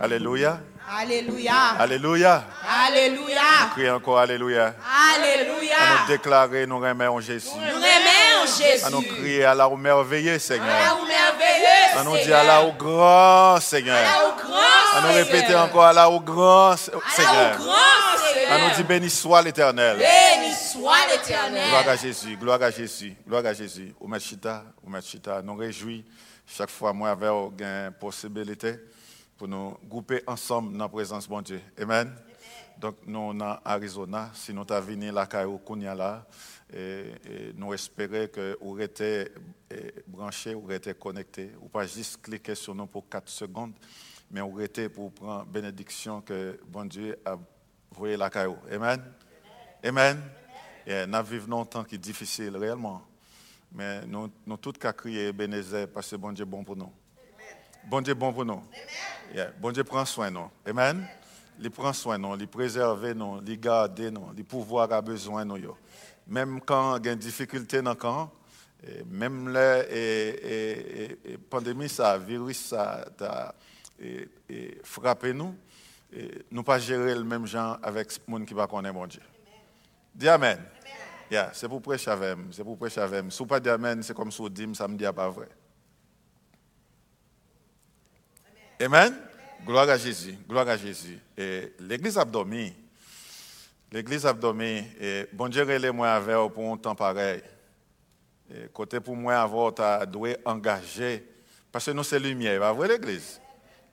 Alléluia. Alléluia. Alléluia. Alléluia. Criez encore Alléluia. Alléluia. À nous déclarer, nous remercions Jésus. Nous remercions Jésus. À nous crier à la merveilleux Seigneur. À nous merveilleux. À nous dire à la au grand Seigneur. À au grand À nous Seigneur. répéter encore à la au grand À Seigneur. au grand Seigneur. À nous dire béni soit l'éternel. Béni soit l'éternel. Gloire à Jésus, gloire à Jésus, gloire à Jésus. Ou Chita, ou Chita, nous réjouis chaque fois moi avec une possibilité pour nous grouper ensemble dans la présence de bon Dieu. Amen. Donc nous dans Arizona, si nous avons venu la Caillou Kounia là, et, et nous espérons que vous été branché, vous été connecté, ou pas juste cliquer sur nous pour 4 secondes, mais vous été pour prendre bénédiction que bon Dieu a voué la Caillou. Amen. Amen. Nous vivons un temps qui est difficile réellement. Mais nous, nous tous qu'à crier Bénézé parce que bon Dieu est bon pour nous. Bon Dieu bon pour nous. Yeah, Bon Dieu prend soin nous. Amen. Il prend soin nous, il préserve nous, il garde nous, il pouvoir a besoin nous. yo. Même quand il y a une difficulté dans le camp, même la pandémie, ça, virus, ça a frappé nous, et nous pas gérer le même genre avec les gens qui ne connaissent pas bon Dieu. Dis Amen. Yeah, c'est pour prêcher avec moi, c'est pour prêcher avec moi. Si vous pas dit Amen, c'est comme si vous dites, ça me dit pas vrai. Amen. Gloire à Jésus, gloire à Jésus. Et l'église a dormi. L'église a dormi. Et bon Dieu, relais moi avec vous pour un temps pareil. Et côté pour moi, avoir, tu dois engager. Parce que nous, c'est lumière, pas vrai, l'église?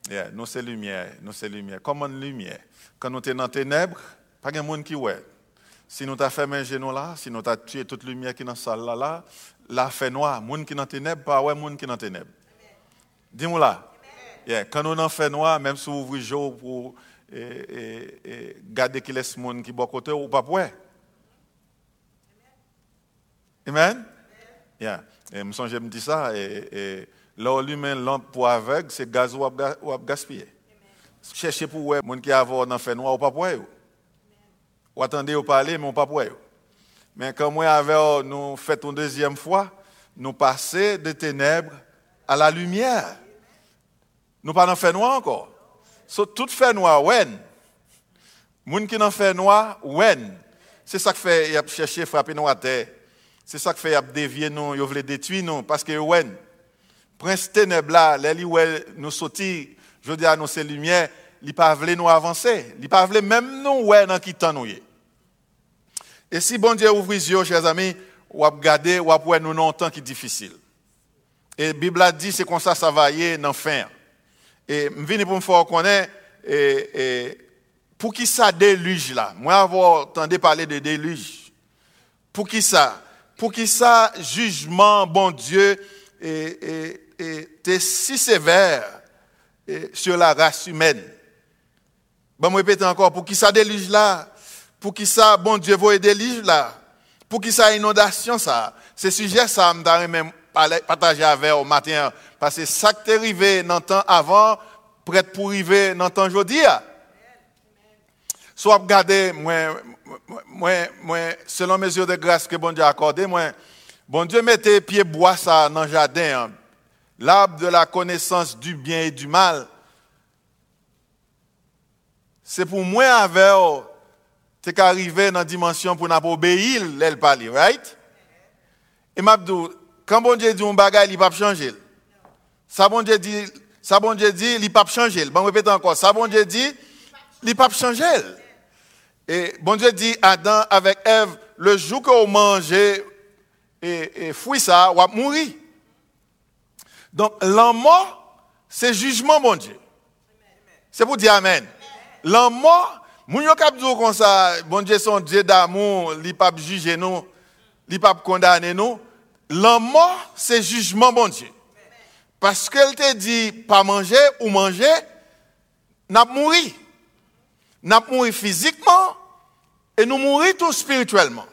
Yeah, nous, c'est lumière, nous, c'est lumière. Comment lumière? Quand nous sommes dans les ténèbres, pas de monde qui ouais. Si nous t'as fait genou là, si nous t'as tué toute lumière qui est dans la salle là, là, là fait noir. Monde qui est dans les ténèbres, pas ouais, monde qui est dans les ténèbres. Dis-moi là. Yeah, Quand nous en fait noir, même si vous ouvrez le jour pour et, et, et garder qu'il laisse monde qui est bon côté, ou pas ouais. Amen? Yeah. Et je me dis ça, et, et là, lampe pour aveugle, c'est gaz ou ou ap gaspiller. Cherchez pour ouais, monde qui a avoir dans fait noir ou pas pour eux. Ou? Attendez ou parler, mais on pas pour eux. Mais quand moi avec nous fait une deuxième fois, nous passer de ténèbres à la lumière. Nous pas fait noir encore. So, tout fait noir, when? Moun qui n'en fait noir, when? C'est ça que fait, il a cherché frapper nous à terre. C'est ça que fait, il a dévié nous, il voulait détruire nous, parce que when? Prince ténèbres là, les nous sortis, je dis à nous ces lumières, il pas voulu nous avancer. Il pas voulu même nous ouais dans qui temps nous. Et si bon Dieu ouvre les yeux, chers amis, ou ap garder, ou ap ouais nous un temps qui est difficile. Et la Bible a dit, c'est comme ça, ça va y aller dans fin. Et je viens pour me faire connaître, pour qui ça déluge là? Moi, avoir entendu parler de déluge. Pour qui ça? Pour qui ça, jugement, bon Dieu, et, et, et, si sévère sur la race humaine? Bon, je répète encore, pour qui ça déluge là? Pour qui ça, bon Dieu, vous déluge là? Pour qui ça, inondation ça? Ce sujet, ça, je même partager avec au matin, parce que ça qui est arrivé dans le temps avant, prêt pour arriver dans le temps aujourd'hui. Soit regardez, moi, moi, moi, selon mesure de grâce que bon Dieu a accordé, moi, bon Dieu mettait pied bois dans le jardin, hein. l'arbre de la connaissance du bien et du mal. C'est pour moi avec c'est qu'arriver dans la dimension pour nous obéir, l'elle parler, right? Et m'a dit, quand bon Dieu dit un bagage, il ne va pas changer. Ça bon Dieu dit, il ne va pas changer. Bon, répète encore, ça bon Dieu dit, il ne va pas changer. Et bon Dieu dit, Adam avec Ève, le jour que vous mangez et, et fruit ça, vous mourir. Donc, l'en mort, c'est jugement, bon Dieu. C'est pour dire Amen. L'en mort, moun yo kap comme ça, bon Dieu son Dieu d'amour, il pas juger nous, il pas condamner nous. L'en mort, c'est jugement, bon Dieu. Parce qu'elle te dit pas manger ou manger, n'a mourir. N'a mourir physiquement et nous mourir tout spirituellement.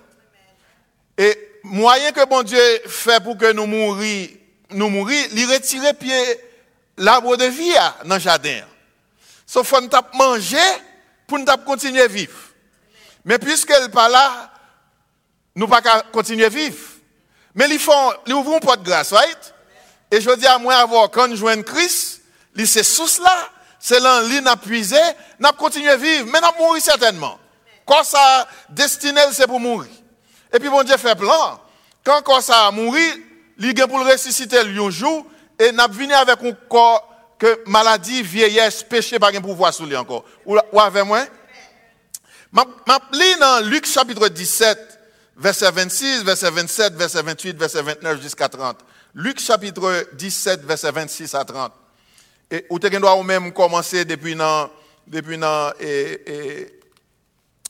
Et moyen que bon Dieu fait pour que nous mourir, nous mourir, il retire pied l'arbre de vie à, dans le jardin. Sauf qu'on t'a manger pour nous continuer à vivre. Mais puisqu'elle n'est pas là, nous ne pas continuer à vivre. Mais ils font, ils ouvrent une porte de grâce, right? Et je dis à moi, avoir, quand je Christ, c'est sous cela, c'est là lit n'a puisé, n'a continué à vivre, mais n'a mourir certainement. Quand ça destiné c'est pour mourir. Et puis bon Dieu fait plan. Quand quand ça a mourir, il pour le ressusciter un jour et n'a venu avec un corps que maladie, vieillesse, péché pas un pouvoir sur lui encore. Ou, ou avec moi? Ma, ma dans Luc chapitre 17 verset 26, verset 27, verset 28, verset 29 jusqu'à 30. Luc chapitre 17, verset 26 à 30. Et tu dois même commencer depuis dans, depuis dans, et, et,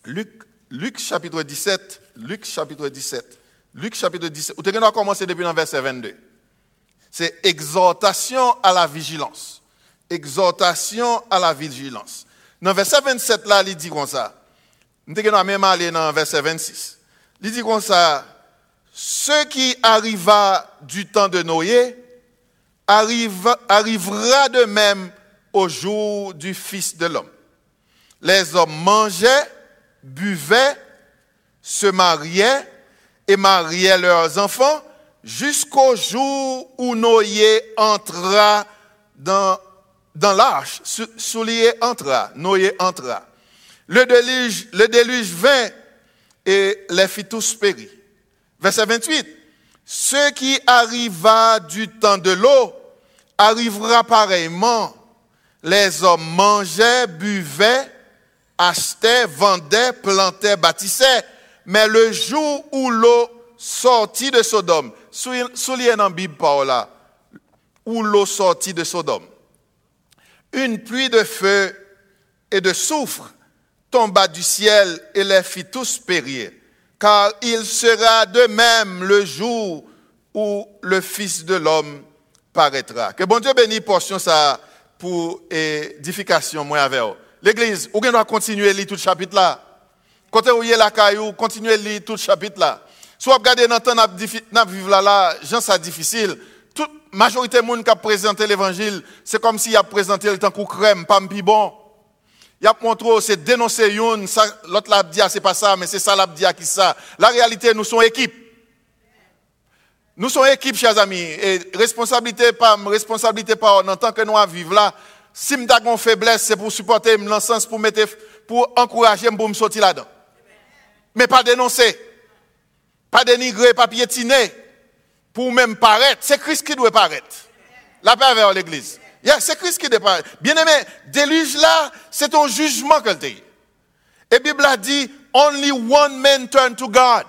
Luc, Luc chapitre 17, Luc chapitre 17, Luc chapitre 17, où tu dois commencer depuis dans verset 22. C'est exhortation à la vigilance. Exhortation à la vigilance. Dans verset 27 là, il dit comme ça. Nous devons même aller dans verset 26. Il dit comme ça, ce qui arriva du temps de Noé arrive, arrivera de même au jour du Fils de l'homme. Les hommes mangeaient, buvaient, se mariaient et mariaient leurs enfants jusqu'au jour où Noé entra dans, dans l'arche. Soulier entra, Noé entra. Le déluge, le déluge vint et les fit tous périr. Verset 28. Ce qui arriva du temps de l'eau arrivera pareillement. Les hommes mangeaient, buvaient, achetaient, vendaient, plantaient, bâtissaient. Mais le jour où l'eau sortit de Sodome, soulignez la Bible par là, où l'eau sortit de Sodome, une pluie de feu et de soufre tomba du ciel et les fit tous périr. Car il sera de même le jour où le Fils de l'homme paraîtra. Que bon Dieu bénisse portion ça pour édification, moi avec L'église, vous doit continuer à lire tout le chapitre là. Quand vous êtes la caillou, continuez à lire tout le chapitre là. Soit regardez dans le temps n'a vivre là, là, ça difficile. Toute majorité des gens qui a présenté l'évangile, c'est comme s'il a présenté le temps coup crème, pas bon. Il a montré, c'est dénoncer une, l'autre l'a dit, ah, c'est pas ça, mais c'est ça l'a dit, ah, qui ça. La réalité, nous sommes équipe. Nous sommes équipe, chers amis. Et responsabilité pas, responsabilité pas, en tant que nous à vivre là, si nous avons faiblesse, c'est pour supporter l'encens, pour mettre, pour encourager, pour me sortir là-dedans. Mais pas dénoncer. Pas dénigrer, pas piétiner. Pour même paraître. C'est Christ qui doit paraître. La paix vers l'église c'est Christ qui départ. Bien aimé, déluge là, c'est un jugement qu'elle dit. Et la Bible a dit, only one man turn to God.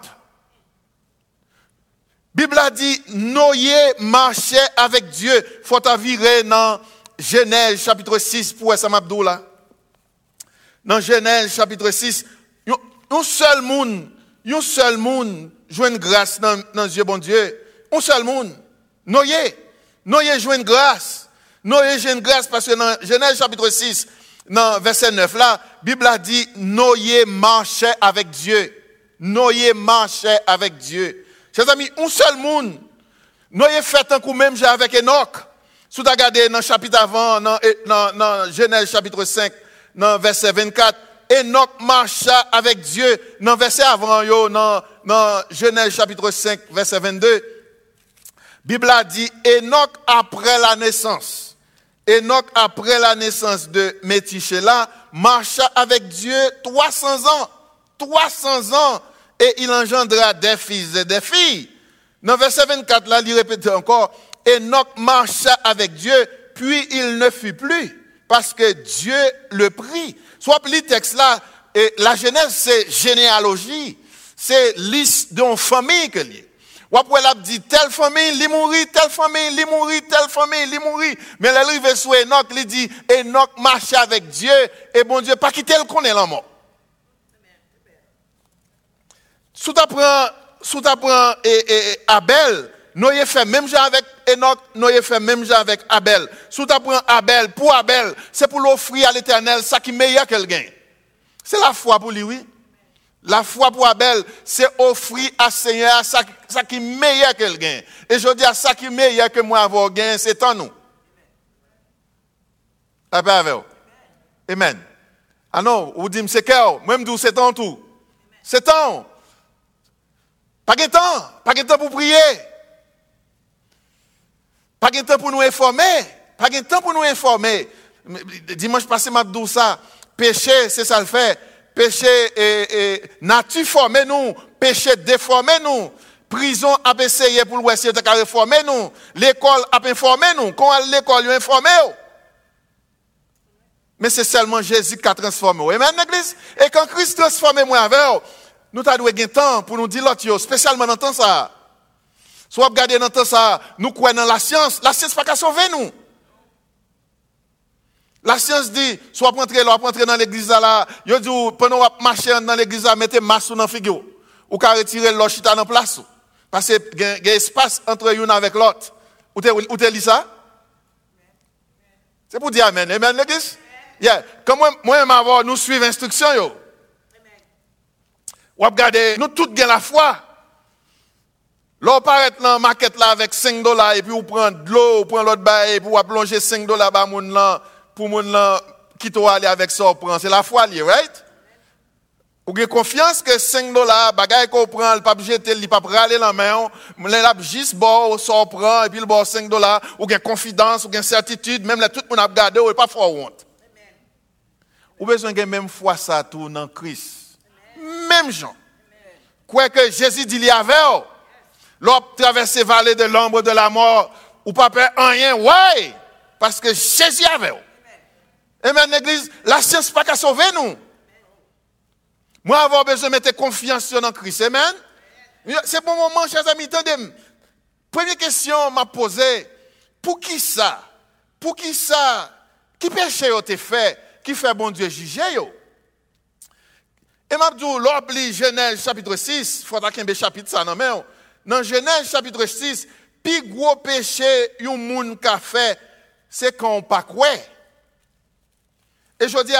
Bible a dit, Noé marchait avec Dieu. Faut virer dans Genèse chapitre 6 pour Sam là. Dans Genèse chapitre 6, un seul monde, un seul monde une grâce dans, dans Dieu bon Dieu. Un seul monde. Noé. Noé une grâce. Noé une grâce parce que dans Genèse chapitre 6, dans verset 9 là, Bible a dit Noé marchait avec Dieu. Noé marchait avec Dieu. Chers amis, un seul monde. Noé fait un coup même avec Enoch. Si vous regardez dans le chapitre avant, dans, dans, Genèse chapitre 5, dans verset 24, Enoch marcha avec Dieu. Dans verset avant, yo, dans, dans Genèse chapitre 5, verset 22, Bible a dit Enoch après la naissance. Enoch, après la naissance de Métichéla, marcha avec Dieu 300 ans. 300 ans. Et il engendra des fils et des filles. Dans verset 24, là, il répète encore, Enoch marcha avec Dieu, puis il ne fut plus, parce que Dieu le prit. Soit le texte là, et la Genèse, c'est généalogie. C'est liste d'une famille que lié. Ou après, elle dit, telle famille, li mourit, telle famille, li mourit, telle famille, li mourit. Mais elle arrive sur Enoch, il dit, Enoch marche avec Dieu, et bon Dieu, pas quitter le connaît la mort. Sous t'apprends, sous t'apprends, et, et, Abel, Noé fait même genre avec Enoch, Noé fait même genre avec Abel. Sous t'apprends Abel, pour Abel, c'est pour l'offrir à l'éternel, ça qui est meilleur qu'elle. C'est la foi pour lui, oui. La foi pour Abel, c'est offrir à Seigneur ça, ça qui est meilleur qu'elle gagne. Et je dis à ça qui est meilleur que moi avoir gagné, c'est en nous. Amen. Ah non, vous dites, c'est. Moi, je dis, c'est en tout. C'est temps. Pas de temps. Pas de temps pour prier. Pas de temps pour nous informer. Pas de temps pour nous informer. dimanche passé, m'a dit ça. Péché, c'est ça le fait. Péché et, et nature formé nous. Péché déformé nous. Prison a essayé pour l'ouest de réformer nous. L'école a informé nous. Quand l'école a informé Mais c'est seulement Jésus qui a transformé. Amen, l'église? Et quand Christ transforme moi avec nous avons un temps pour nous dire l'autre, spécialement dans le temps ça. Soit regarder dans le temps ça, nous croyons dans la science. La science pas qu'à sauver nous. La science dit, soit là, rentrer dans l'église là, yo dit, pendant qu'on marche dans l'église là, mettez masse dans la figure. Ou qu'à retirer l'autre chita dans place. Parce qu'il y a un espace entre l'une avec l'autre. Où tu lis ça? C'est pour dire Amen. Amen, l'église? Yeah. Comme moi, moi, nous suivons l'instruction, yo. Ou regardez, nous tous gagnons la foi. Là, on paraît dans la maquette là avec 5 dollars et puis on prend de l'eau, on prend l'autre bail et puis on plonger 5 dollars pour moun là, pour moun là, qui doit aller avec ça, prend. C'est la foi liée, right? Ou avez confiance que 5 dollars, bagay qu'on prend, le pas jeter, il pas aller la main, le l'a juste bon, on prend, et puis le bon 5 dollars, ou avez confiance, ou avez certitude, même là, tout le monde a regardé, ou pas fort honte. Ou besoin de même foi ça tout dans Christ. Même gens. Quoi que Jésus dit, il y avait, l'homme traverse les vallées de l'ombre de la mort, ou pas peur rien, ouais, parce que Jésus avait. Amen, l'église, la science pas qu'à sauver nous. Moi, avoir besoin de mettre confiance dans Christ. Amen. C'est bon moment, chers amis. Attendez. Première question m'a posée. Pour qui ça? Pour qui ça? Qui péché a été fait? Qui fait bon Dieu juger? Et m'a dit, l'oblige Genèse chapitre 6, il faudra qu'il chapitre ça, non, mais dans Genèse chapitre 6, plus gros péché yon moun ka fait, c'est qu'on pas quoi. Et je dis,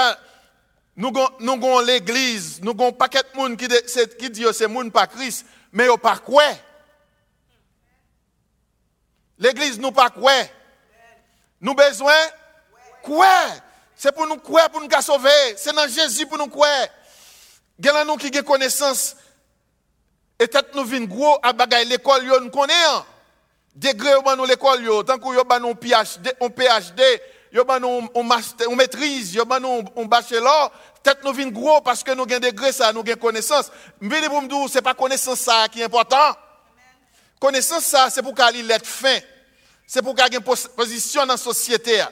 nous avons l'église, nous avons un paquet de monde qui, qui dit que c'est monde pas Christ, mais au pas quoi. L'église nous pas quoi. Nous besoin quoi. C'est pour nous quoi pour nous sauver. C'est dans Jésus pour nous quoi. Nous qui ont connaissance. Et peut-être nous venons gros à bagaille l'école, nous connaissons. Degré au nous l'école, tant que nous avons PhD, un PhD, on, on, on maîtrise, yo on, on bachelor, peut-être nous vin gros parce que nous avons degré ça, nous avons connaissance. Mais pour me dire, c'est pas connaissance ça qui est important. Connaissance ça, c'est pour qu'il ait fin. C'est pour qu'il ait position dans la société.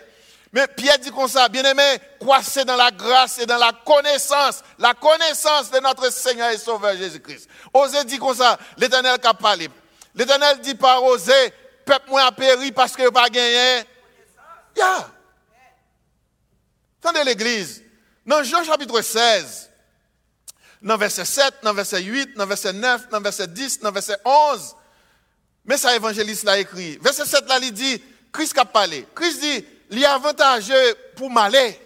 Mais Pierre dit comme ça, bien aimé, croissez dans la grâce et dans la connaissance, la connaissance de notre Seigneur et Sauveur Jésus-Christ. Osez dit comme ça, l'éternel qui a parlé. L'éternel dit par Osez, peuple moi a péri parce que pas gagné. Yeah. Tendez l'église. Dans Jean chapitre 16, dans verset 7, dans verset 8, dans verset 9, dans verset 10, dans verset 11, mais ça évangéliste l'a écrit. Verset 7 là, il dit, Christ a parlé. Christ dit, il est avantageux pour m'aller.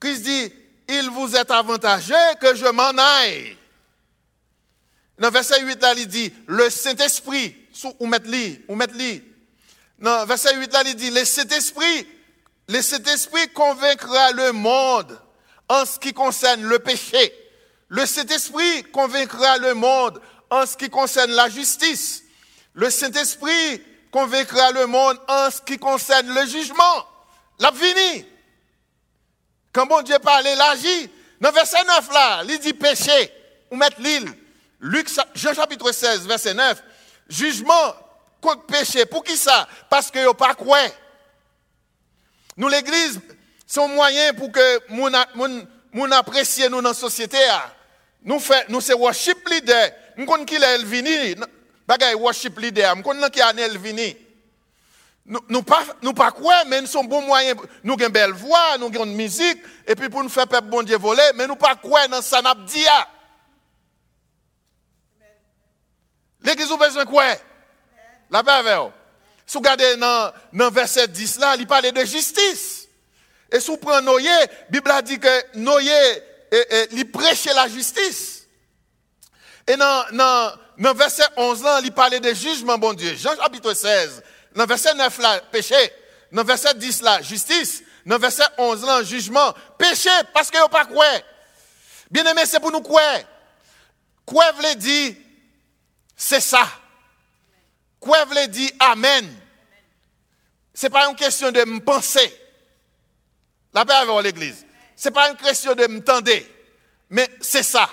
Christ dit, il vous est avantageux que je m'en aille. Dans verset 8 là, il dit, le Saint-Esprit, ou mettre li, ou mettre li. Dans verset 8 là, il dit, le Saint-Esprit le Saint-Esprit convaincra le monde en ce qui concerne le péché. Le Saint-Esprit convaincra le monde en ce qui concerne la justice. Le Saint-Esprit convaincra le monde en ce qui concerne le jugement. La. Quand bon Dieu parle, il agit. Dans verset 9 là, il dit péché, ou mettre l'île. Luc, Jean chapitre 16, verset 9. Jugement contre péché. Pour qui ça? Parce que a pas quoi. Nous, l'Église, un moyen pour que nous moun apprécier nous dans la société. Nous fait, nous c'est worship leader. Nous connaissons qui est vini. Bagay worship leader. Nous connaissons qui est vini. Nous, nous pas, nous pas quoi, mais nous sommes bons moyens. Nous avons une belle voix, nous avons une musique, et puis pour nous faire peuple bon Dieu voler, mais nous pas quoi dans ça n'a dia. L'église a besoin quoi? La paix si vous regardez dans, le verset 10 là, il parle de justice. Et si vous prenez Noé, la Bible a dit que Noé, il prêchait la justice. Et dans, le verset 11 là, il parlait de jugement, bon Dieu. Jean chapitre 16. Dans verset 9 là, péché. Dans verset 10 là, justice. Dans verset 11 là, jugement. Péché, parce que vous pas quoi. Bien aimé, c'est pour nous quoi. Quoi veut dire, c'est ça. Quoi veut dire Amen? Ce n'est pas une question de me penser. La paix avec l'église. Ce n'est pas une question de me tendre, mais c'est ça.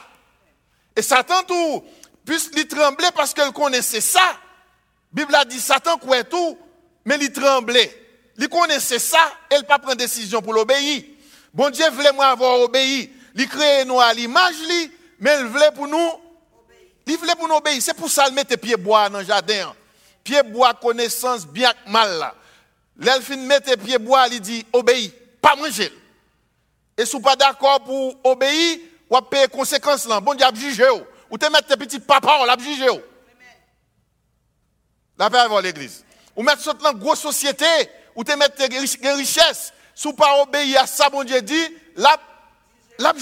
Et Satan, tout, puisse lui trembler parce qu'elle connaissait ça. La Bible a dit Satan croit tout, mais il tremblait. Il connaissait ça, elle pas prendre décision pour l'obéir. Bon Dieu voulait moi avoir obéi. Il crée nous à l'image, mais il voulait pour nous. Il voulait pour nous obéir. C'est pour ça qu'il mettait pied bois dans le jardin. Pied bois, connaissance bien mal là. L'elfine mettait pied bois, il dit obéis, pas manger. Et si vous pas d'accord pour obéir, vous payer conséquences là. Bon Dieu a jugé. Ou te mettre tes petits papas, on l'a jugé. La paix avant l'église. Ou mettre sur une grosse société, ou te mettre tes richesses. Si vous pas obéir à ça, bon Dieu dit, l'a, l'a.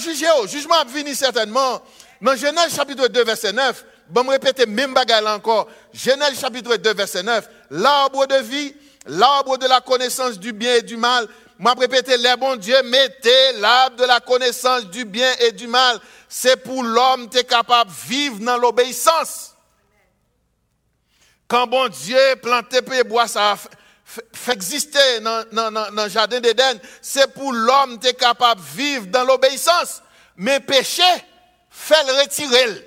Jugement a venu certainement. Dans Genèse chapitre 2, verset 9, bon, répéter même bagarre encore. Genèse chapitre 2, verset 9, l'arbre de vie, l'arbre de la connaissance du bien et du mal. Moi, répéter, les bons Dieu, mettez l'arbre de la connaissance du bien et du mal. C'est pour l'homme qui est capable de vivre dans l'obéissance. Quand bon Dieu planté et bois, ça fait exister dans, le jardin d'Éden, c'est pour l'homme qui est capable de vivre dans l'obéissance. Mais péché, fait le retirer.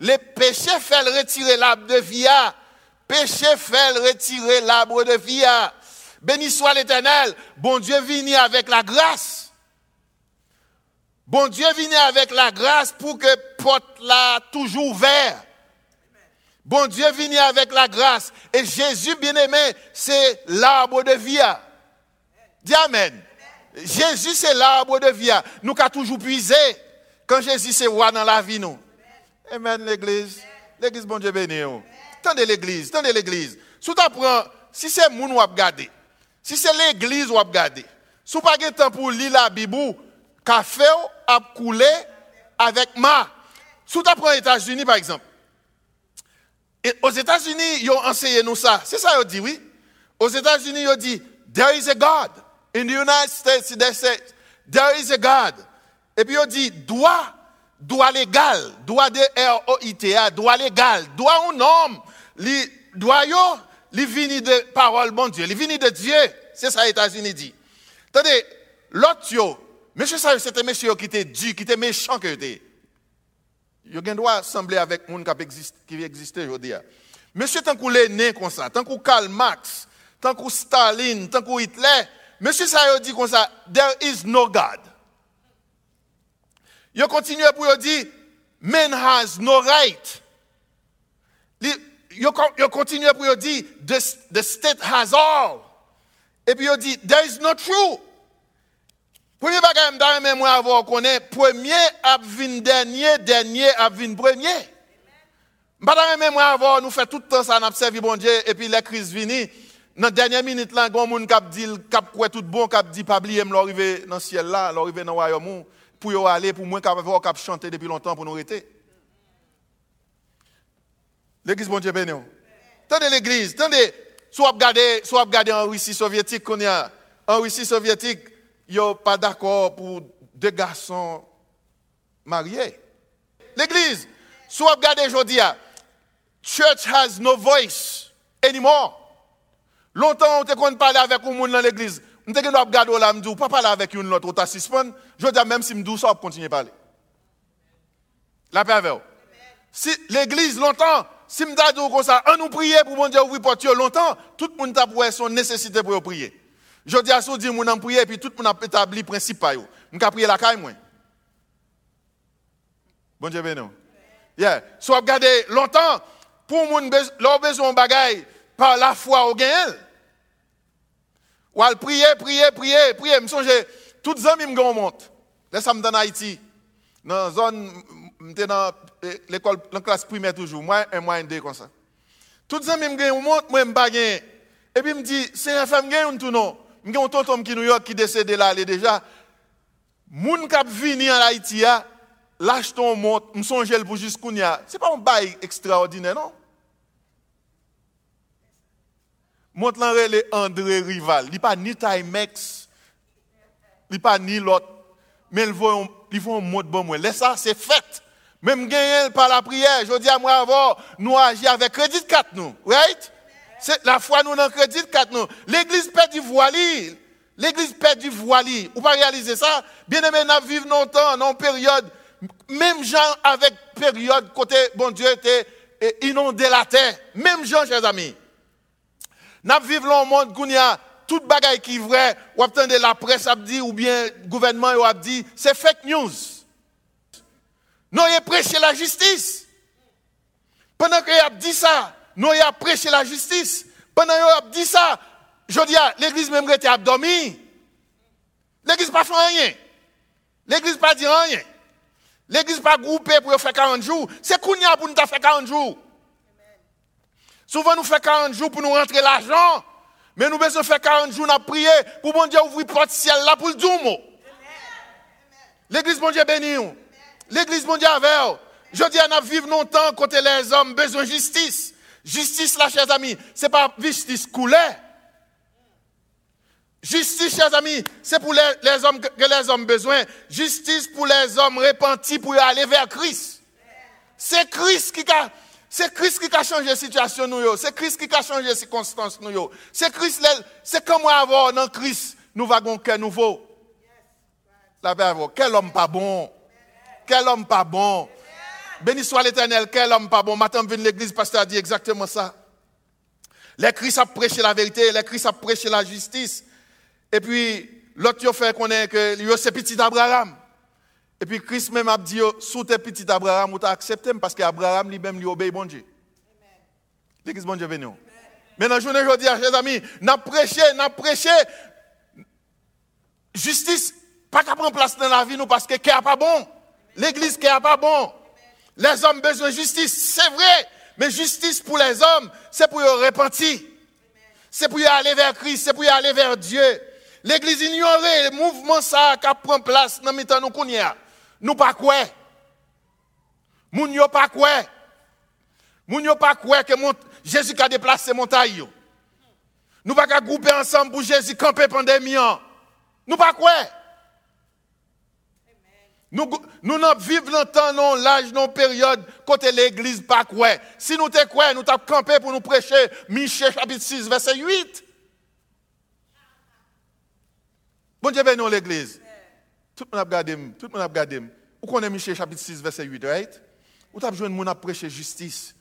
Le péché fait le retirer l'arbre de vie. Péché fait retirer l'arbre de vie. Béni soit l'éternel. Bon Dieu vient avec la grâce. Bon Dieu vient avec la grâce pour que porte là toujours ouvert. Bon Dieu vient avec la grâce. Et Jésus bien-aimé, c'est l'arbre de vie. Dis Amen. Jésus, c'est l'arbre de vie. Nous avons toujours puisé. Quand Jésus, c'est roi dans la vie, nous. Amen, l'église. L'église, bon Dieu béni. Tendez l'église, tendez l'église. Si si c'est moun ou garder, si c'est l'église ou garder, si vous pas de temps pour lire la Bible, café a coulé avec ma. Si vous prenez les États-Unis, par exemple, et aux États-Unis, ils ont enseigné nous ça. C'est ça qu'ils dit, oui. Aux États-Unis, ils ont dit, there is a God. In the United States, they say, there is a God. Et puis ils dit, droit, droit légal, droit de R-O-I-T-A, droit légal, droit un homme, droit yo, li vini de parole, bon Dieu, li vini de Dieu. C'est ça les États-Unis dit. Attendez, l'autre monsieur ça, c'était monsieur qui était dur, qui était méchant que était. Il doit sembler avec monde qui existe aujourd'hui. Monsieur, tant qu'on né comme ça, tant qu'on Karl Marx, tant qu'on Staline, tant qu'on Hitler, monsieur, ça dit comme ça, there is no God. Il continue pour dire, man has no right. Il continue pour dire, the, state has all. Et puis il dit, there is no true. Premier bagage même moi avoir premier dernier, dernier a vinn premier. Madame même moi avoir nous fait tout le temps ça servi bon Dieu et puis la crise vini dans minute là moun k'ap dit k'ap quoi tout bon k'ap dit pas oublier dans ciel là, dans y aller pour chanter depuis longtemps pour nous arrêter. L'église bon Dieu béni. Tendez l'église, tendez soit regarder soit en Russie soviétique qu'on y a en Russie soviétique a pas d'accord pour deux garçons mariés. L'église, vous regardez aujourd'hui, church has no voice anymore. Longtemps, on te parler avec un monde dans l'église. On te doit regarder là, on pas parler avec une autre, on t'a suspend. Je dis même si me ça, on continue à parler. La paix avec Si l'église, longtemps, si me dis comme ça, on nous prier pour mon Dieu ouvrir porte longtemps, tout le monde a son nécessité pour prier. Je dis à ceux qui ont prié, et puis tout le monde a établi le principe. Je vais prier la caille. Bon Dieu béni. Yeah. Soit regardez longtemps, pour moun leur besoin de par la foi au gain. Ou al prier, prier, prier, prier. Me songe, toutes les amis me monte. Laisse moi dans Haïti. Dans la zone, l'école, la classe primaire toujours. Moi, un mois, un deux comme ça. Toutes les amis me monte, moi, je ne Et puis, me dit, c'est un femme gagne tout non? Mwen un tonton qui New York qui décédé là, il est déjà. Moun kap vini en Haïti, lâche ton monte, m'songe pour jusqu'où C'est pas un bail extraordinaire, non? Monte lan le André Rival. Il pas ni Timex, il pas ni l'autre. Mais il faut un monte bon moi. Laisse ça, c'est fait. Même gagner par la prière, je dis à moi avant, nous agir avec crédit 4 nous, right? La foi nous dans crédit 4 nous. L'église perd du voile. L'église perd du voile. Ou pas réaliser ça? Bien aimé, nous vivons longtemps, une période, même gens avec période, côté, bon Dieu, était inondé la terre. Même gens, chers amis. Nous vivons dans un monde où tout bagaille qui est vrai, ou attendez la presse ou bien le gouvernement c'est fake news. Nous avons prêché la justice. Pendant qu'il a dit ça, nous avons prêché la justice. Pendant qu'il a dit ça, je dis, l'église même était abdomi. L'église pas fait rien. L'église pas dit rien. L'église pas groupée pour faire 40 jours. C'est Kounia pour nous faire 40 jours. Souvent nous faisons 40 jours pour nous rentrer l'argent. Mais nous besoin faire 40 jours à prier pour bon Dieu ouvrir porte ciel là pour le doumo. L'église bon Dieu béni. L'église avec. Je dis, on a vivre longtemps côté les hommes besoin de justice. Justice là, chers amis, c'est pas justice coulée. Justice, chers amis, c'est pour les, hommes que les hommes besoin. Justice pour les hommes repentis pour aller vers Christ. C'est Christ qui a, c'est Christ qui a changé la situation nous C'est Christ qui a changé les circonstances nous C'est Christ, c'est comme avoir dans Christ, nous avons un cœur nouveau. La quel homme pas bon? Quel homme pas bon? Béni soit l'éternel, quel homme pas bon? Maintenant, vient l'église, pasteur a dit exactement ça. Les Christ a prêché la vérité, les Christ a prêché la justice. Et puis, l'autre, fait qu'on est que c'est petit Abraham. Et puis, Christ même a dit, sous tes petits Abraham, ou t'as accepté parce qu'Abraham lui-même lui obéit bon Dieu. L'église bon Dieu venu. Maintenant, je vous dis, chers amis, n'a prêché, n'a prêché. Justice, pas qu'à prendre place dans la vie, nous, parce que qui pas bon. L'église qui pas bon. Les hommes besoin de justice, c'est vrai. Mais justice pour les hommes, c'est pour y repentir. C'est pour y aller vers Christ, c'est pour y aller vers Dieu. L'église ignorait le mouvement ça qui prend place dans le temps nous Nous pas quoi. Moun yo pas quoi. Moun yo pas quoi que Jésus a déplacé montagne. Nous pas qu'à grouper ensemble pour Jésus camper pandémie. Nous pas quoi. Nous nous vivons longtemps non l'âge non période côté l'église pas quoi. Si nous te quoi, nous t'avons campé pour nous prêcher Michel chapitre 6 verset 8. Bon Dieu bénit l'église. Tout le monde a regardé, tout le monde a regardé. Vous connaissez Michel chapitre 6, verset 8, right? Vous avez besoin de monde à prêcher justice?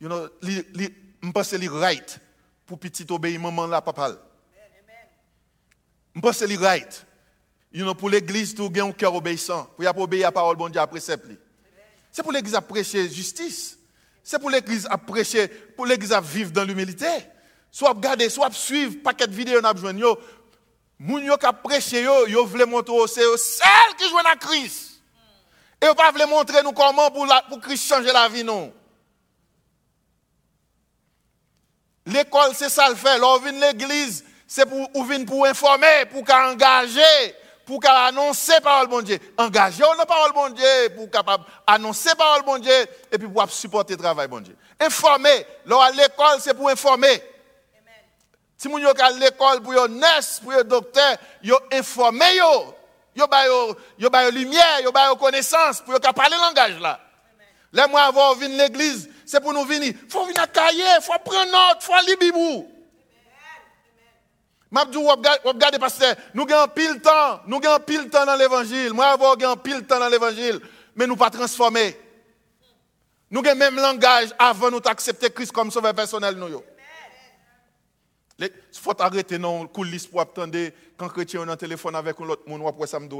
You know, je pense que c'est right pour petit obéir maman là, papa. Je pense que c'est right. You know, pour l'église, tu as un cœur obéissant. Pour y obéir à la parole, bon Dieu, à précepte. C'est pour l'église à prêcher justice. C'est pour l'église à prêcher, pour l'église à vivre dans l'humilité. Soit regarder, soit suivre, paquet de vidéos, on a besoin Moun yo ka prêché yo, yo voulait montrer c'est celle qui joue dans Christ. Et yo pas voulait montrer nous comment pour, la, pour Christ changer la vie non. L'école c'est ça le fait, l'on vient l'église, c'est pour ou vient pour informer, pour engager, pour annoncer parole bon Dieu. Engager la parole bon Dieu pour capable annoncer parole bon Dieu et puis pour supporter le travail bon Dieu. Informer, l'école c'est pour informer. Si vous avez à l'école pour yo nurse, pour yo docteur, yo, yo ba yo lumière, ba yo connaissance pour parler le langage là. Les mois avant venir l'église, c'est pour nous venir. Faut venir à cahier, faut prendre note, faut lire Bible. M'a dit regardez pasteur, nous gagnons pile temps, nous gagnons pile temps dans l'évangile. Moi avant gagnons pile temps dans l'évangile, mais nous pas transformer. Nous avons même langage avant nous accepter Christ comme sauveur personnel. Il faut arrêter non coulisses pour attendre quand chrétien est en téléphone avec un autre monde après samedi.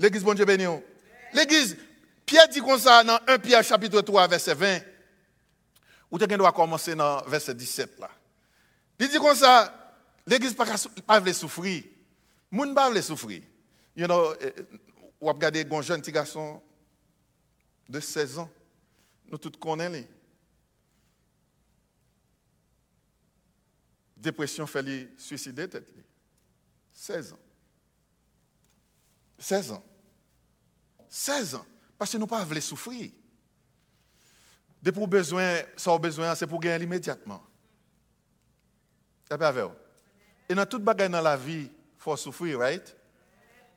L'église bon Dieu béni. L'église Pierre dit comme ça dans 1 Pierre chapitre 3 verset 20. Ou tu doit commencer dans verset 17 là? Il dit comme ça l'église pas pas veut souffrir. Moun pas veut souffrir. You know, eh, eh, ou regarder un jeune petit garçon de 16 ans. Nous tous connaissons dépression fait suicider tête 16 ans. 16 ans. 16 ans. Parce que nous ne pas voulu souffrir. De pour besoin, ça besoin, c'est pour gagner immédiatement. Et dans toute bagaille dans la vie, il faut souffrir, right?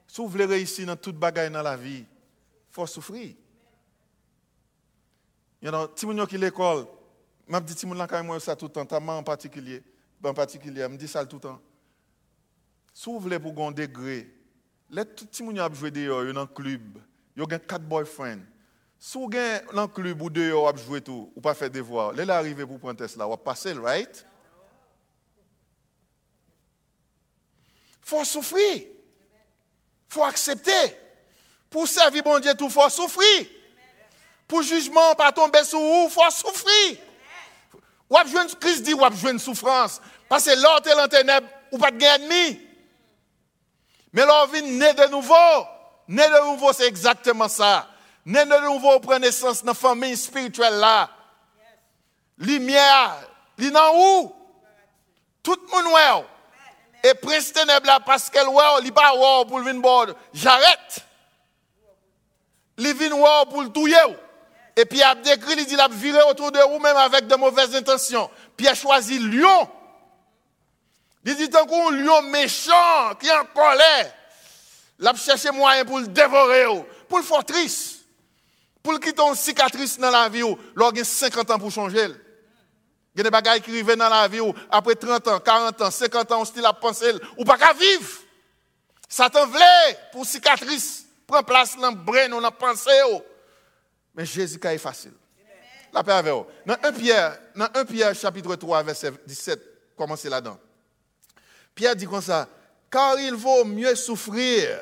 Si vous voulez réussir dans toute bagaille dans la vie, il faut souffrir. You know, si vous qui l'école, je dis que ça tout le temps, ta en particulier en particulier, me dit ça tout le temps. Si vous voulez pour un degré, les tout petit moun a joué dehors, dans club, yo gen quatre boyfriends. Si vous gen dans club ou dehors a joué tout, ou pas faire devoir, là arrivé pour prendre test là, ou passer, right? Faut souffrir. Faut accepter. Pour servir bon Dieu tout, faut souffrir. Pour jugement pas tomber sur vous, faut souffrir. Ou une crise dit ou souffrance. Parce que l'autre est dans ténèbres, ou pas de ennemi. Mais là, on vient né de nouveau. Né de nouveau, c'est exactement ça. Né de nouveau, prend naissance dans la famille spirituelle là. Lumière, li nan? Tout le monde ouais. Et prince ténèbre là, parce qu'elle ouais, li pas ouais pour le vin bord. J'arrête. Li vin ouais pour le touyer. Et puis, il a décrit, il dit, il a viré autour de vous même avec de mauvaises intentions. Puis, il a choisi lion. Il dit, tant qu'on lion méchant, qui est en colère. Il a cherché moyen pour le dévorer, pour le faire triste. Pour le quitter une cicatrice dans la vie, il a 50 ans pour changer. Il y a des bagages qui arrivent dans la vie, après 30 ans, 40 ans, 50 ans, on style à penser, ou pas qu'à vivre. Satan voulait pour cicatrice, prend place dans le brain, dans la pensée. Mais Jésus est facile. La paix avec vous. Dans 1 Pierre, dans 1 Pierre chapitre 3, verset 17, commencez là-dedans. Pierre dit comme ça, car il vaut mieux souffrir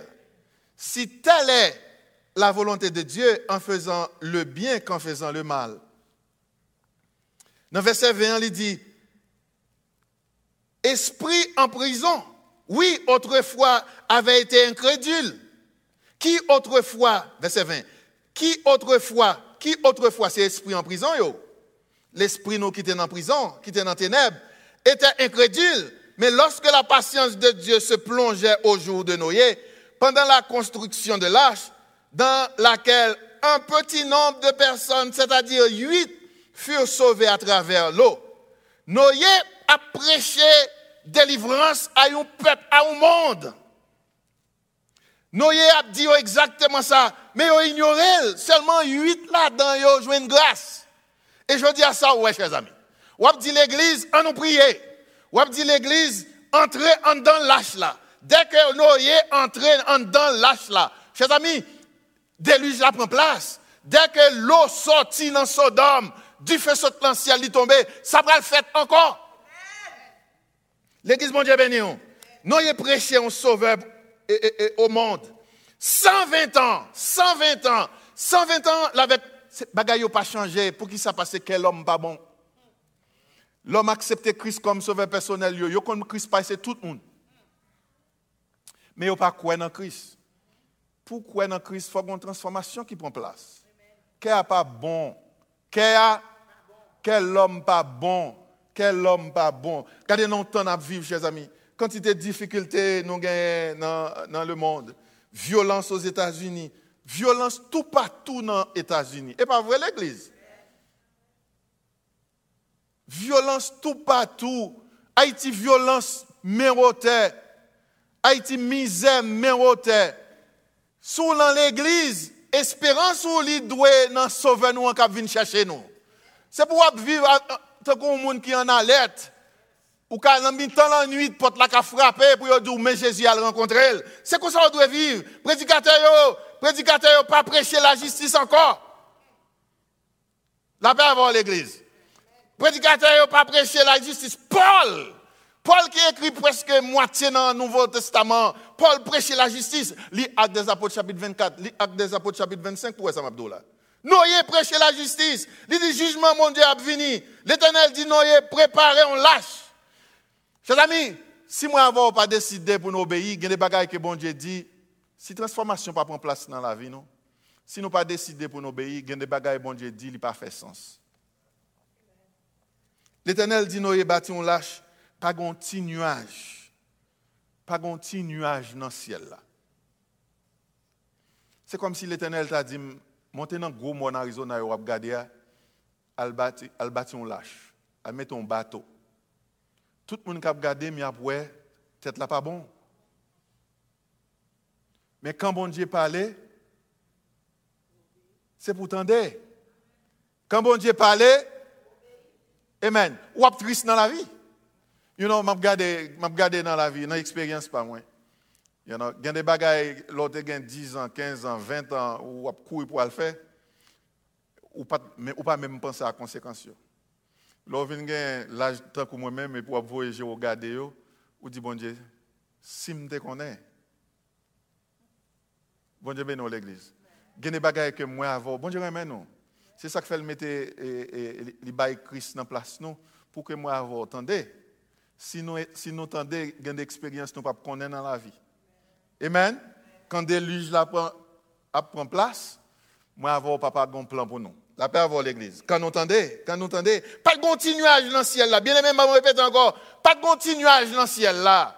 si telle est la volonté de Dieu en faisant le bien qu'en faisant le mal. Dans verset 20, il dit, Esprit en prison, oui, autrefois avait été incrédule. Qui autrefois, verset 20, qui autrefois, qui autrefois, c'est esprit en prison, yo. L'esprit nous qui était en prison, qui était dans ténèbres, était incrédule. Mais lorsque la patience de Dieu se plongeait au jour de Noé, pendant la construction de l'arche, dans laquelle un petit nombre de personnes, c'est-à-dire huit, furent sauvés à travers l'eau. Noé a prêché délivrance à un peuple, à un monde. Noé a dit exactement ça, mais ils ignoré. Seulement huit là-dedans, ils ont joué une grâce. Et je dis à ça, ouais, chers amis. Ou dit l'église, en nous prier. Ou dit l'église, entrez en dans l'âge là. Dès que Noé entré en dans l'âge là, chers amis, déluge là prend place. Dès que l'eau sortit dans Sodome, du feu saute dans le ciel, il tombé, ça va le faire encore. L'église, mon Dieu béni. Noé prêché un sauveur au monde. 120 ans, 120 ans, 120 ans, avec bagaille n'a pas changé. Pour qui ça passe quel homme pas bon? L'homme accepté Christ comme sauveur personnel, yo comme Christ c'est tout le monde. Mais yo pas quoi dans Christ? Pour quoi dans Christ, il faut une transformation qui prend place. Quel pas bon? Quel homme pas bon? Quel homme pas bon? Regardez nous temps à vivre, chers amis. Quantité de difficultés nous gagnons dans, dans le monde. Violence aux États-Unis. Violence tout partout dans les États-Unis. Et pas vrai l'Église? Violence tout partout. Haïti, violence méroté. Haïti, misère méroté. Sous l'Église, espérance ou li doit dans sauver nous en venir chercher nous. C'est pour vivre tant qu'on monde qui en alerte. Ou dans temps la nuit porte la ka frapper pour dire mais Jésus a rencontrer. C'est comme ça on doit vivre. Prédicateur yo, prédicateur yo pas prêcher la justice encore. La paix avant l'église. Prédicateur yo pas prêcher la justice. Paul Paul qui écrit presque moitié dans le Nouveau Testament, Paul prêchait la justice. Lis Actes des Apôtres chapitre 24, lis Actes des Apôtres chapitre 25 pour ça là. Noé prêchait la justice. Il dit jugement mon Dieu a venu. L'Éternel dit Noé préparez on lâche. Chers amis, si moi n'avons pas décidé pour nous obéir, il y a des que bon Dieu dit, si transformation pas prend place dans la vie non? Si nous pas décidé pour nous obéir, il y a des bon Dieu dit, il pas fait sens. L'Éternel dit Noé bâti on lâche pas un nuage. Pas un petit nuage dans le ciel. C'est comme si l'Éternel t'a dit, montez dans le gros en Arizona, vous regardez, al bâti un lâche, al mettre un bateau. Tout le monde qui a regardé, mais après, tête là pas bon. Mais quand bon Dieu parlait, c'est pour tendre. Quand bon Dieu parlait, Amen. Ou triste dans la vie You know, m'a regardé, m'a dans la vie, dans l'expérience pas moi. You know, il y a des bagailles, l'autre a 10 ans, 15 ans, 20 ans, ou a courir pour le faire, ou pas, ou pas même penser à la conséquence. yo. Là, vient gen l'âge tant que moi-même, et pour voyager, regarder, yo, ou dit, bon Dieu, si je te connais, bon bénis l'église. Il y a des bagailles que moi bon Dieu. C'est ça que fait le mettre, et, et, et, les Christ dans place, pour que moi avant, attendez. Si nous, si nous a des expériences, nous ne pas connaître dans la vie. Amen. Quand déluge là prend, place, moi avoir papa un plan pour nous. La paix avoir l'église. Quand nous entendez, quand nous entendez, pas de continuage dans le ciel là. Bien aimé, je répète encore, pas de continuage dans le ciel là.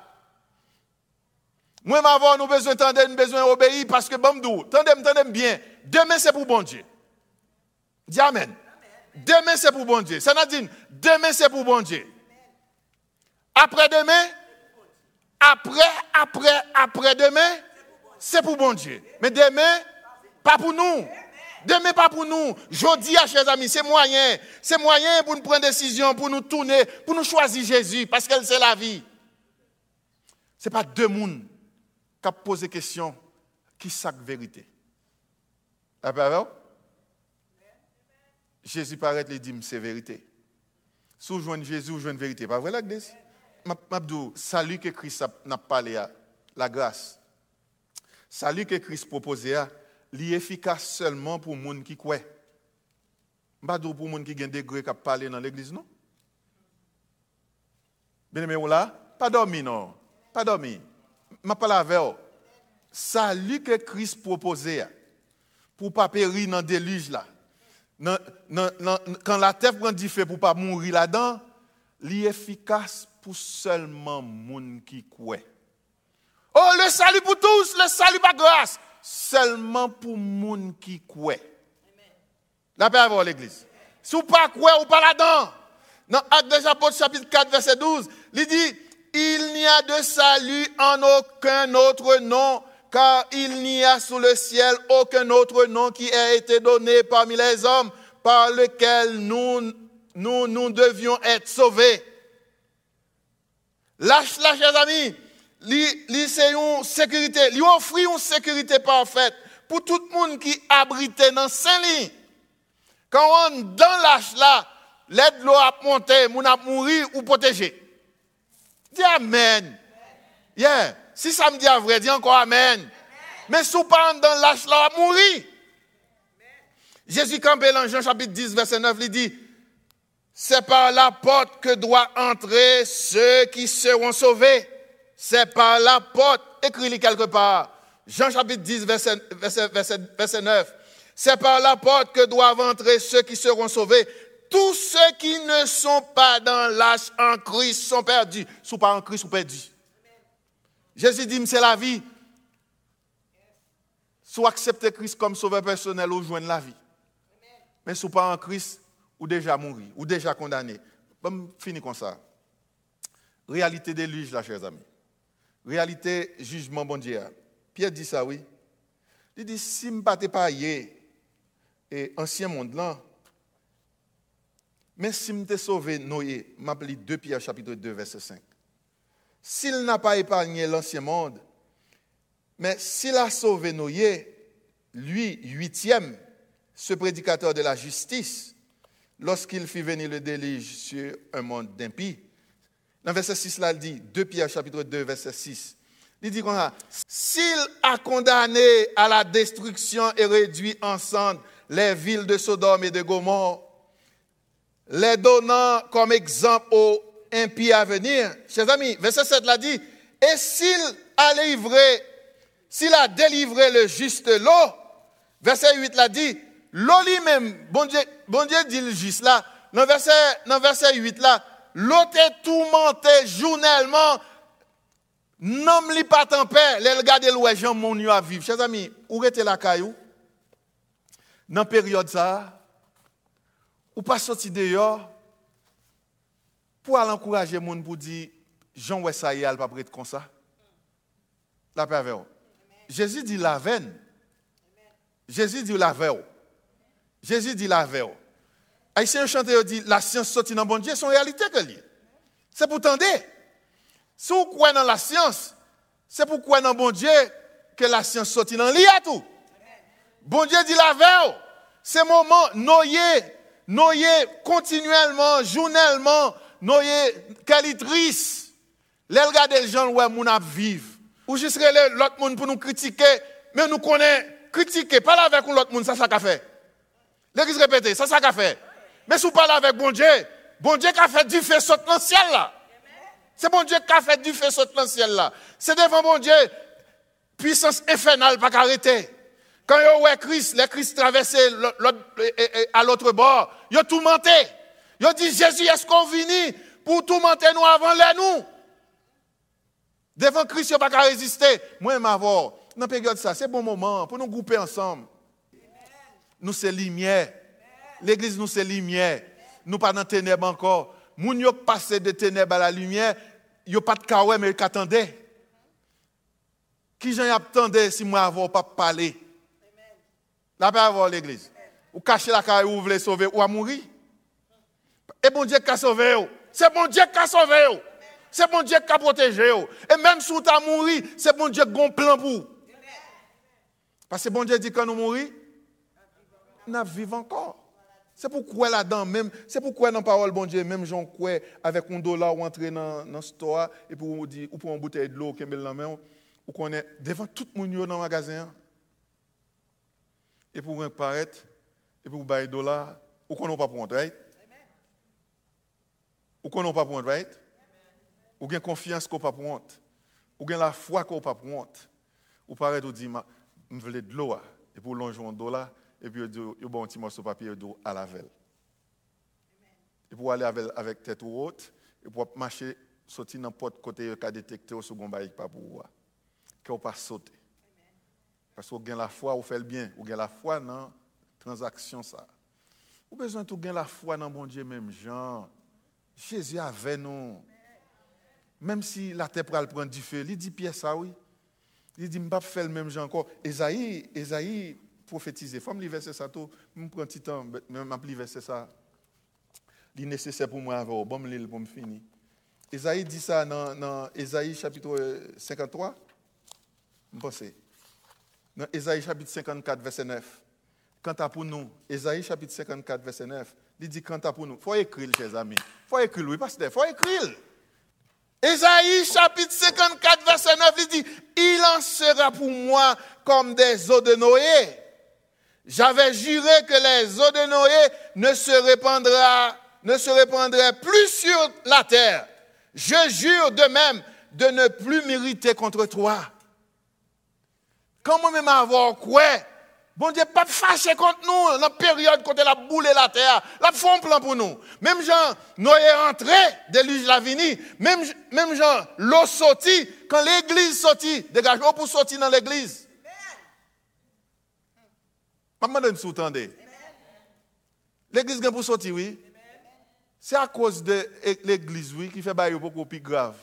Moi, m'avoir nous besoin d'entendre, nous besoin d'obéir parce que bon m'dou, tendez, tendez bien. Demain c'est pour bon Dieu. Dis amen. Demain c'est pour bon Dieu. Ça dit, demain c'est pour bon Dieu. Après demain, après, après, après demain, c'est pour bon Dieu. Mais demain, pas pour nous. Demain, pas pour nous. Je dis à chers amis, c'est moyen. C'est moyen pour nous prendre décision, pour nous tourner, pour nous choisir Jésus, parce qu'elle c'est la vie. Ce n'est pas deux mondes qui posé question qui sac vérité. La parole? Jésus paraît les dit c'est vérité. Jouez Jésus, jouez vérité. Pas vrai, la glisse? Mabdou, salut que Christ n'a parlé la grâce. Salut que Christ proposé li efficace seulement pour les gens qui croient. Mabdou pour les gens qui ont des degré qui parlé dans l'église, non? Bien aimé, là? Pas dormi, non? Pas dormi. Je parle avec vous. Salut que Christ proposé pour ne pas périr dans le déluge là. Quand la terre prend du feu pour ne pas mourir là-dedans, li efficace pour seulement moun qui croit. Oh, le salut pour tous, le salut par grâce, seulement pour moun qui croit. La paix avant l'église. Si vous pas croire ou pas là-dedans, dans Acte des Apôtres chapitre 4 verset 12, il dit il n'y a de salut en aucun autre nom car il n'y a sous le ciel aucun autre nom qui ait été donné parmi les hommes par lequel nous nous, nous devions être sauvés. Lâche là, chers amis, c'est une sécurité, lui offre une sécurité parfaite pour tout le monde qui abrite dans Saint-Lit. Quand on dans l'âge là, l'aide l'eau a monté, mon a mouru ou protégé. Dis Amen. Yeah. Si ça me dit à vrai, dis encore Amen. Mais si dans l'âge là, a mourir. Jésus campé dans Jean chapitre 10, verset 9, il dit, c'est par la porte que doivent entrer ceux qui seront sauvés. C'est par la porte, écrit-le quelque part. Jean chapitre 10, verset, verset, verset, verset 9. C'est par la porte que doivent entrer ceux qui seront sauvés. Tous ceux qui ne sont pas dans l'âge en Christ sont perdus. Si pas en Christ, sont perdus. Jésus dit, c'est la vie. Soit accepter Christ comme sauveur personnel ou joindre la vie. Mais si pas en Christ, ou déjà mourir, ou déjà condamné. Bon, fini comme ça. Réalité des là, chers amis. Réalité jugement bon Dieu. Pierre dit ça, oui. Il dit, si je ne pas et ancien monde là, mais si je sauvé Noé, m'appelle 2 Pierre chapitre 2 verset 5. S'il n'a pas épargné l'ancien monde, mais s'il a sauvé Noé, lui, huitième, ce prédicateur de la justice, lorsqu'il fit venir le déluge sur un monde d'impies. Dans verset 6, là, il dit, 2 Pierre chapitre 2, verset 6. Il dit comme ça, s'il a condamné à la destruction et réduit ensemble les villes de Sodome et de Gomorre, les donnant comme exemple aux impies à venir, chers amis, verset 7 l'a dit, et s'il a s'il a délivré le juste lot, verset 8 l'a dit, l'eau lui-même, bon Dieu, bon Dieu dit juste là, dans verset, dans verset 8 là, l'eau est tourmenté journellement, non li pas en paix, les regarde le gens mon à vivre. Chers amis, où était la caillou? Dans la période ça, ou pas sorti dehors pour aller encourager les gens pour dire Jean ouais ça y pas prêt comme ça. La paix avec Jésus dit la veine. Jésus dit la veille. Jésus dit la veille. Haïtien chanteur dit la science sortie dans bon Dieu, c'est une réalité que lié. C'est pour tendre. Si vous croyez dans la science, c'est pour croire dans bon Dieu que la science sortit dans l'IA tout. Bon Dieu dit la veille, c'est moment, noyer, noyer continuellement, journellement, noyer qualitrice. Les regarder les gens où moun ap vivre. Ou juste l'autre monde pour nous critiquer, mais nous connaissons critiquer, parler avec l'autre monde, ça ça qu'a fait. L'église répète, ça ça qu'a fait. Mais si vous parlez avec bon Dieu, bon Dieu a fait du feu sauter dans le ciel là. C'est bon Dieu qui a fait du feu sauter dans le ciel là. C'est devant bon Dieu, puissance infernale pas arrêter. Quand yo ouais Christ, les Christ l'autre- à l'autre bord, yo tout menté. Yo dit Jésus, est-ce qu'on vini pour tout mentir nous avant les nous? Devant Christ, yo pas qu'à résister. Moi, m'avoir. Dans la période ça, c'est bon moment pour nous grouper ensemble. Nous c'est lumière. L'église nous c'est lumière. Nous pas dans ténèbres encore. Moun yo passé de ténèbres à la lumière, yo pas de kawè mais ils attendaient. Qui j'en attendait si moi avoir pas parlé? La pas avoir l'église. Ou cacher la carrière ou voulez sauver ou à mourir. Et bon Dieu qui a sauvé. C'est bon Dieu qui a sauvé. C'est bon Dieu qui a protégé. Et même si vous avez mouru, c'est bon Dieu qui a un plan pour. Parce que bon Dieu dit quand nous mourons, nous vivons encore. C'est pourquoi là-dedans, même, c'est pourquoi dans la parole, bon Dieu, même j'en crois avec un dollar ou entrer dans, dans store et pour vous dire, ou pour une bouteille de l'eau qui est dans la main, ou qu'on est devant tout le monde dans le magasin, et pour paraître, et pour bailler dollar, ou qu'on n'a pas prendre, right? Ou qu'on n'a pas prendre, right? Ou bien confiance qu'on pas prendre, ou bien la foi qu'on pas prendre, ou paraître ou dire, je veux de l'eau, et pour longer un dollar, et puis il y a un petit morceau de papier à la velle. Et pour aller avec, avec tête haute, et pour marcher, sortir n'importe côté, il y a détecté au second bail pas pour vous. Vous pas sauter. Parce vous avez la foi, vous faites le bien. Vous avez la foi dans la transaction. Ça. Vous avez besoin de gagner la foi dans mon Dieu, même Jean. Jésus avait nous. Même si la terre pourrait prendre du feu, il dit Pierre ça, oui. Il dit, je ne pas faire le même genre encore. Esaïe, Esaïe prophétisé. Il faut me lire verset ça tout. Je prends un petit temps, vais lire verset ça. Il est nécessaire pour moi avoir. Bon, je pour me finir. Esaïe dit ça dans, Esaïe chapitre 53. Je pense. Dans Esaïe chapitre 54, verset 9. Quant à pour nous, Esaïe chapitre 54, verset 9, il dit quant à pour nous. Il faut écrire, chers amis. Il faut écrire, oui, pasteur. Il faut écrire. Esaïe chapitre 54, verset 9, il dit, il en sera pour moi comme des eaux de Noé. J'avais juré que les eaux de Noé ne se répandraient, ne se répandraient plus sur la terre. Je jure de même de ne plus m'irriter contre toi. Comment même avoir quoi? Bon Dieu, pas fâché contre nous la période quand elle a boulé la terre. Font un plan pour nous. Même Jean, Noé est entré, déluge la. Même, même Jean, l'eau sortit. Quand l'église sortit, dégage l'eau pour sortir dans l'église. Maman donne sous-tendez. L'église est pour sortir, oui. C'est à cause de l'église, oui, qui fait beaucoup plus grave.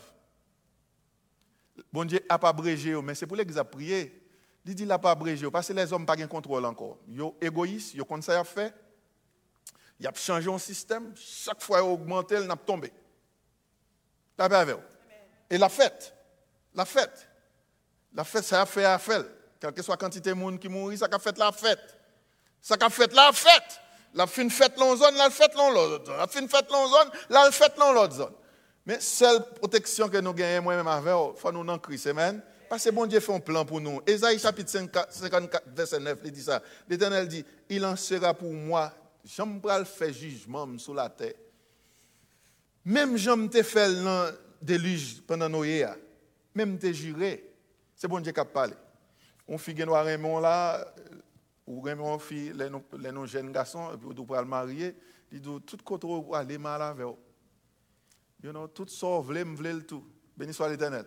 Bon Dieu n'a pas abrégé, mais c'est pour l'église à prier. Il dit n'a pas abrégé, parce que les hommes n'ont pas de contrôle encore. Ils sont égoïstes, ils ont ça à faire. Ils ont changé un système. Chaque fois qu'ils augmenté, ils ont tombé. Pas Et la fête, la fête, la fête, ça a fait à faire. Quelle que soit la quantité de monde qui mourit, ça a fait la fête. Ça a fait la fête. La fin fête dans zone, la fête dans l'autre zone. La fin fête dans zone, la fête dans l'autre zone. Mais seule protection que nous gagnons moi-même avec, il faut nous en Christ. Parce que bon Dieu fait un plan pour nous. Ésaïe chapitre 54, verset 9, il dit ça. L'Éternel dit, il en sera pour moi, j'aimerais faire jugement sur la terre. Même j'aime te faire le déluge pendant Noé, même te juré. C'est bon Dieu qui a parlé. On fit noir Raymond là, ou Raymond fit les nos jeunes garçons, et puis on peut le marier. Il dit, tout côté où aller mal avec You know, tout ça, voulez, voulez le tout. Béni soit l'Éternel.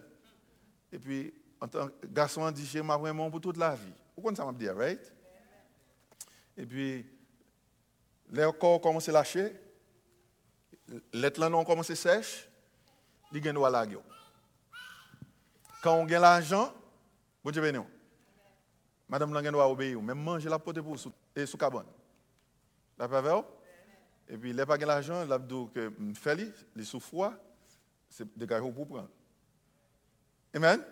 Et puis, en tant que garçon, on dit, j'ai ma vraiment pour toute la vie. Vous comprenez ça, m'a dit, right? Et puis, les corps commencent à lâcher, les tlanons commencent à sèche, ils gagnent à la Quand on gagne l'argent, bon Dieu. Madame Langen doit obéir, même manger la pote pour sous, et sous cabane. La pas Et puis, les pas l'argent, a dit que fait il est sous froid. c'est gars pour prendre. Amen?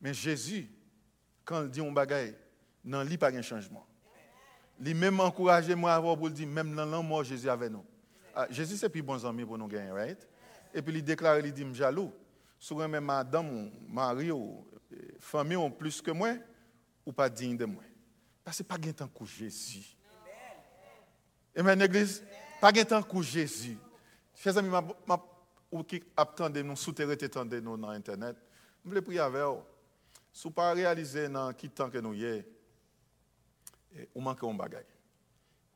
Mais Jésus, quand il dit un bagaille, non, il pas de changement. Il même encouragé moi avant pour dire, même dans l'amour, Jésus avec nous. Ah, Jésus, c'est plus bon ami pour nous gagner, right? Et puis il déclare, il dit, jaloux. Souvent même madame, mari, ou famille ont plus que moi, ou pa digne de mwen. Pase pa gen tan kou Jésus. Emen, Eglise? Pa gen tan kou Jésus. Chèz ami, ou ki ap tende nou, sou tere te tende nou nan internet, mwen ple priya ver, sou pa realize nan ki tan ke nou ye, ou manke ou bagay.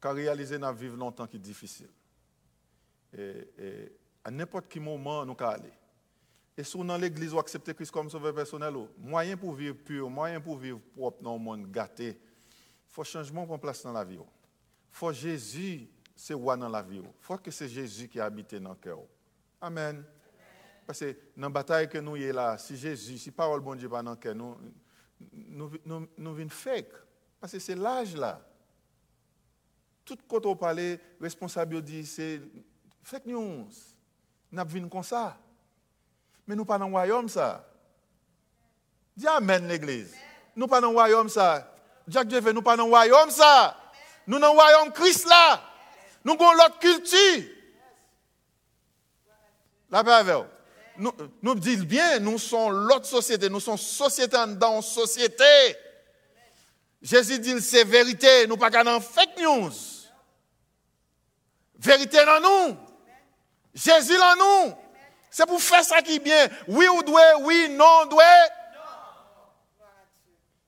Ka realize nan vive lontan ki difisil. E, e, an nepot ki mouman nou ka ale. Et si dans l'église, vous acceptez Christ comme sauveur personnel, moyen pour vivre pur, moyen pour vivre propre dans le monde gâté, il faut changement pour place dans la vie. Il faut Jésus, c'est dans la vie. Il faut que c'est Jésus qui habite dans le cœur. Amen. Parce que dans la bataille que nous y là, si Jésus, si parole bon Dieu pas dans le cœur, nous, nous, nous, nous venons fake. Parce que c'est l'âge là. Tout quand on parle, responsable dit c'est fake news. Nous avons comme ça. Mais nous pas dans le royaume ça. Dis Amen l'église. Nous pas dans le royaume ça. Jacques Dieu nous pas dans le royaume ça. Nous dans le royaume Christ là. Nous avons l'autre culture. La paix nous. Nous disons bien, nous sommes l'autre société. Nous sommes société dans société. Jésus dit c'est vérité, nous pas dans fake news. Vérité dans nous. Jésus dans nous. C'est pour faire ça qui est bien. Oui ou doit, oui, non doit.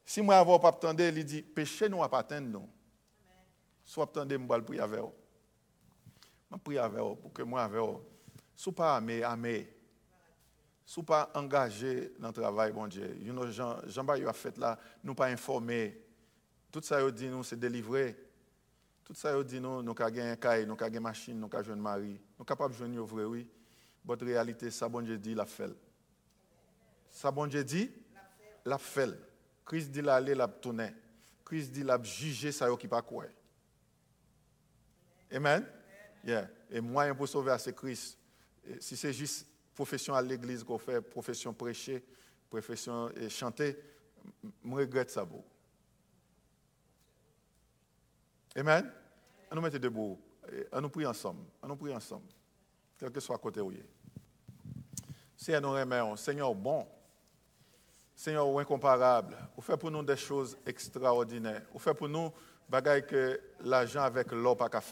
Si moi avoir pas attendre, il dit péché nous atteindre nous. Soit attendre moi le prier avec vous. Je prie avec vous pour que moi avec vous. Sous pas amé, amé. Sous pas engagé dans le travail, bon Dieu. You know, Jean, Jean a fait là, nous pas informé. Tout ça, il dit nous, c'est délivré. Tout ça, il dit nous, nous avons un caille, nous avons une machine, nous avons un mari. Nous sommes capables de jouer oui. Votre réalité, ça, bon Dieu dit, la fait. Ça, bon Dieu dit, la fait. Christ dit, l'aller, la tourner. Christ dit, la juger, ça, qui pas quoi. Amen? Yeah. Et moyen pour sauver, c'est Christ. si c'est juste profession à l'église qu'on fait, profession prêcher, profession chanter, je regrette ça. Amen? On nous mettre debout. On nous prie ensemble. On nous prie ensemble. Quel que soit côté où il est. Seigneur, nous remercions. Seigneur, bon. Seigneur, incomparable. Vous faites pour nous des choses extraordinaires. Vous faites pour nous bagaille que l'argent avec l'eau pas qu'à.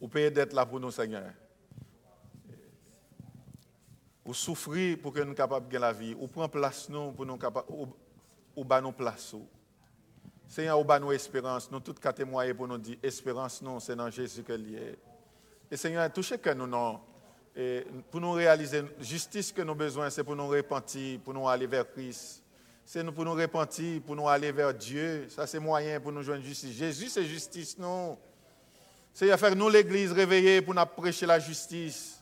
Vous payez d'être là pour nous, Seigneur. Vous souffrez pour que nous soyons capables de gagner la vie. Vous prenez place nous pour nous capables, ou, ou nous place. Seigneur, au bas nos espérances, nous tous quatre témoigner pour nous dire, espérance, non, c'est dans Jésus que est. Et Seigneur, touchez que nous, non. Et pour nous réaliser justice que nous besoin, c'est pour nous repentir, pour nous aller vers Christ. C'est pour nous repentir, pour nous aller vers Dieu. Ça, c'est moyen pour nous joindre justice. Jésus, c'est justice, non. Seigneur, faire nous, l'Église, réveiller pour nous prêcher la justice.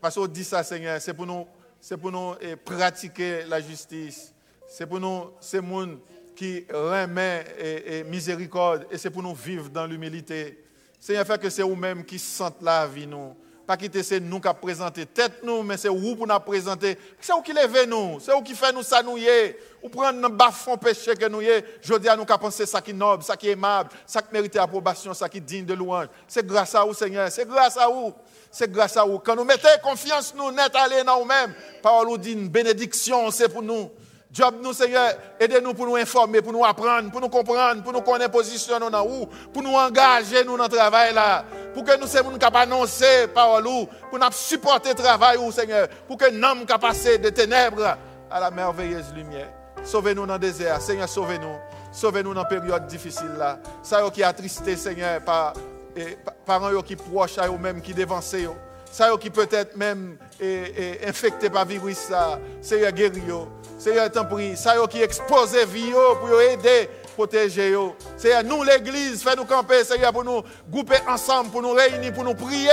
parce qu'on dit ça, Seigneur, c'est pour nous, c'est pour nous eh, pratiquer la justice. C'est pour nous, c'est monde qui remet et, miséricorde, et c'est pour nous vivre dans l'humilité. Seigneur, fait que c'est vous-même qui sentent la vie, nous. Pas quitter c'est nous qui présenter tête nous, mais c'est vous pour nous présenter. C'est vous qui levez nous, c'est vous qui fait nous ça nous Ou un bas péché que nous y Je dis à nous qu'à penser ça qui est noble, ça qui est aimable, ça qui mérite approbation, ça qui est digne de louange. C'est grâce à vous, Seigneur. C'est grâce à vous. C'est grâce à vous. Quand nous mettons confiance nous net aller dans nous-mêmes, parole nous dit bénédiction, c'est pour nous. Job nous, Seigneur, aidez-nous pour nous informer, pour nous apprendre, pour nous comprendre, pour nous connaître position dans où, pour nous engager nous dans le travail là, pour que nous soyons capables d'annoncer parole pour nous supporter le travail où, Seigneur, pour que nous sommes passer des ténèbres à la merveilleuse lumière. Sauvez-nous dans le désert, Seigneur, sauvez-nous. Sauvez-nous dans la période difficile là. Ça qui attristé, Seigneur, par parents qui proches à eux-mêmes, qui dévancent. Ça qui peut-être même infecté par virus ça. Seigneur, guéris Seigneur, t'en prie. Ça qui expose vie pour aider, protéger. Seigneur, nous l'église, fais-nous camper, Seigneur, pour nous grouper ensemble, pour nous réunir, pour nous prier,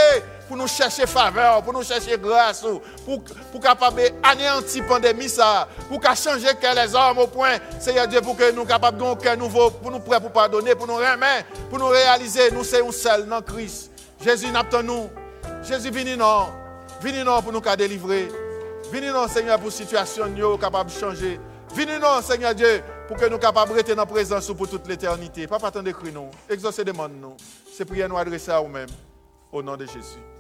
pour nous chercher faveur, pour nous chercher grâce, pour, pour capable anéantir la pandémie, ça, pour changer les hommes au point, Seigneur Dieu, pour que nous capables de cœur nouveau, pour nous prêts pour pardonner, pour nous remettre, pour nous réaliser, nous sommes seuls dans Christ. Jésus n'attend nous. Jésus vini non. Venez non pour nous délivrer. Venez non, Seigneur, pour situation nous capable de changer. Venez non, Seigneur Dieu, pour que nous capables de rester dans la présence pour toute l'éternité. Papa, attendez, nous. Exaucez demande nous. C'est prière nous adresser à vous-même. Au nom de Jésus.